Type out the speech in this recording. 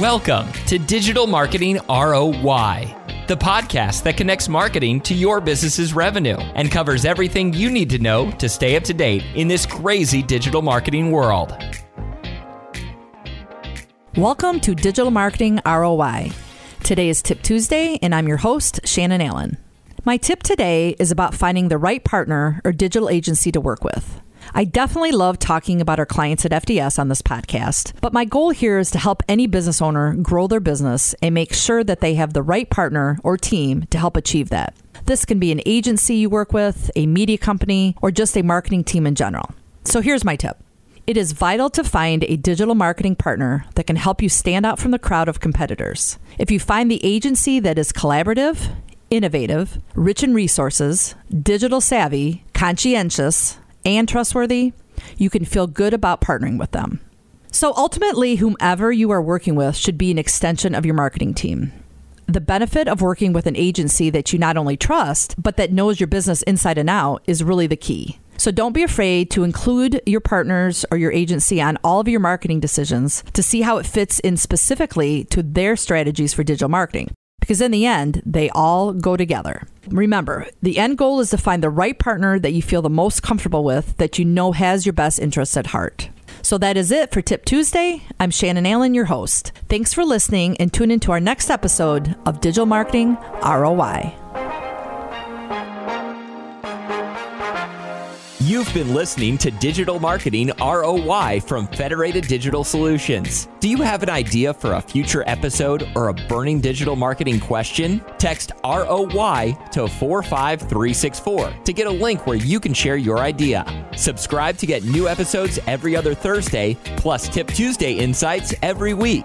Welcome to Digital Marketing ROI, the podcast that connects marketing to your business's revenue and covers everything you need to know to stay up to date in this crazy digital marketing world. Welcome to Digital Marketing ROI. Today is Tip Tuesday, and I'm your host, Shannon Allen. My tip today is about finding the right partner or digital agency to work with. I definitely love talking about our clients at FDS on this podcast, but my goal here is to help any business owner grow their business and make sure that they have the right partner or team to help achieve that. This can be an agency you work with, a media company, or just a marketing team in general. So here's my tip. It is vital to find a digital marketing partner that can help you stand out from the crowd of competitors. If you find the agency that is collaborative, innovative, rich in resources, digital savvy, conscientious, and trustworthy, you can feel good about partnering with them. So ultimately, whomever you are working with should be an extension of your marketing team. The benefit of working with an agency that you not only trust, but that knows your business inside and out is really the key. So don't be afraid to include your partners or your agency on all of your marketing decisions to see how it fits in specifically to their strategies for digital marketing because in the end, they all go together. Remember, the end goal is to find the right partner that you feel the most comfortable with, that you know has your best interests at heart. So that is it for Tip Tuesday. I'm Shannon Allen, your host. Thanks for listening and tune into our next episode of Digital Marketing ROI. You've been listening to Digital Marketing ROI from Federated Digital Solutions. Do you have an idea for a future episode or a burning digital marketing question? Text ROI to 45364 to get a link where you can share your idea. Subscribe to get new episodes every other Thursday, plus Tip Tuesday insights every week.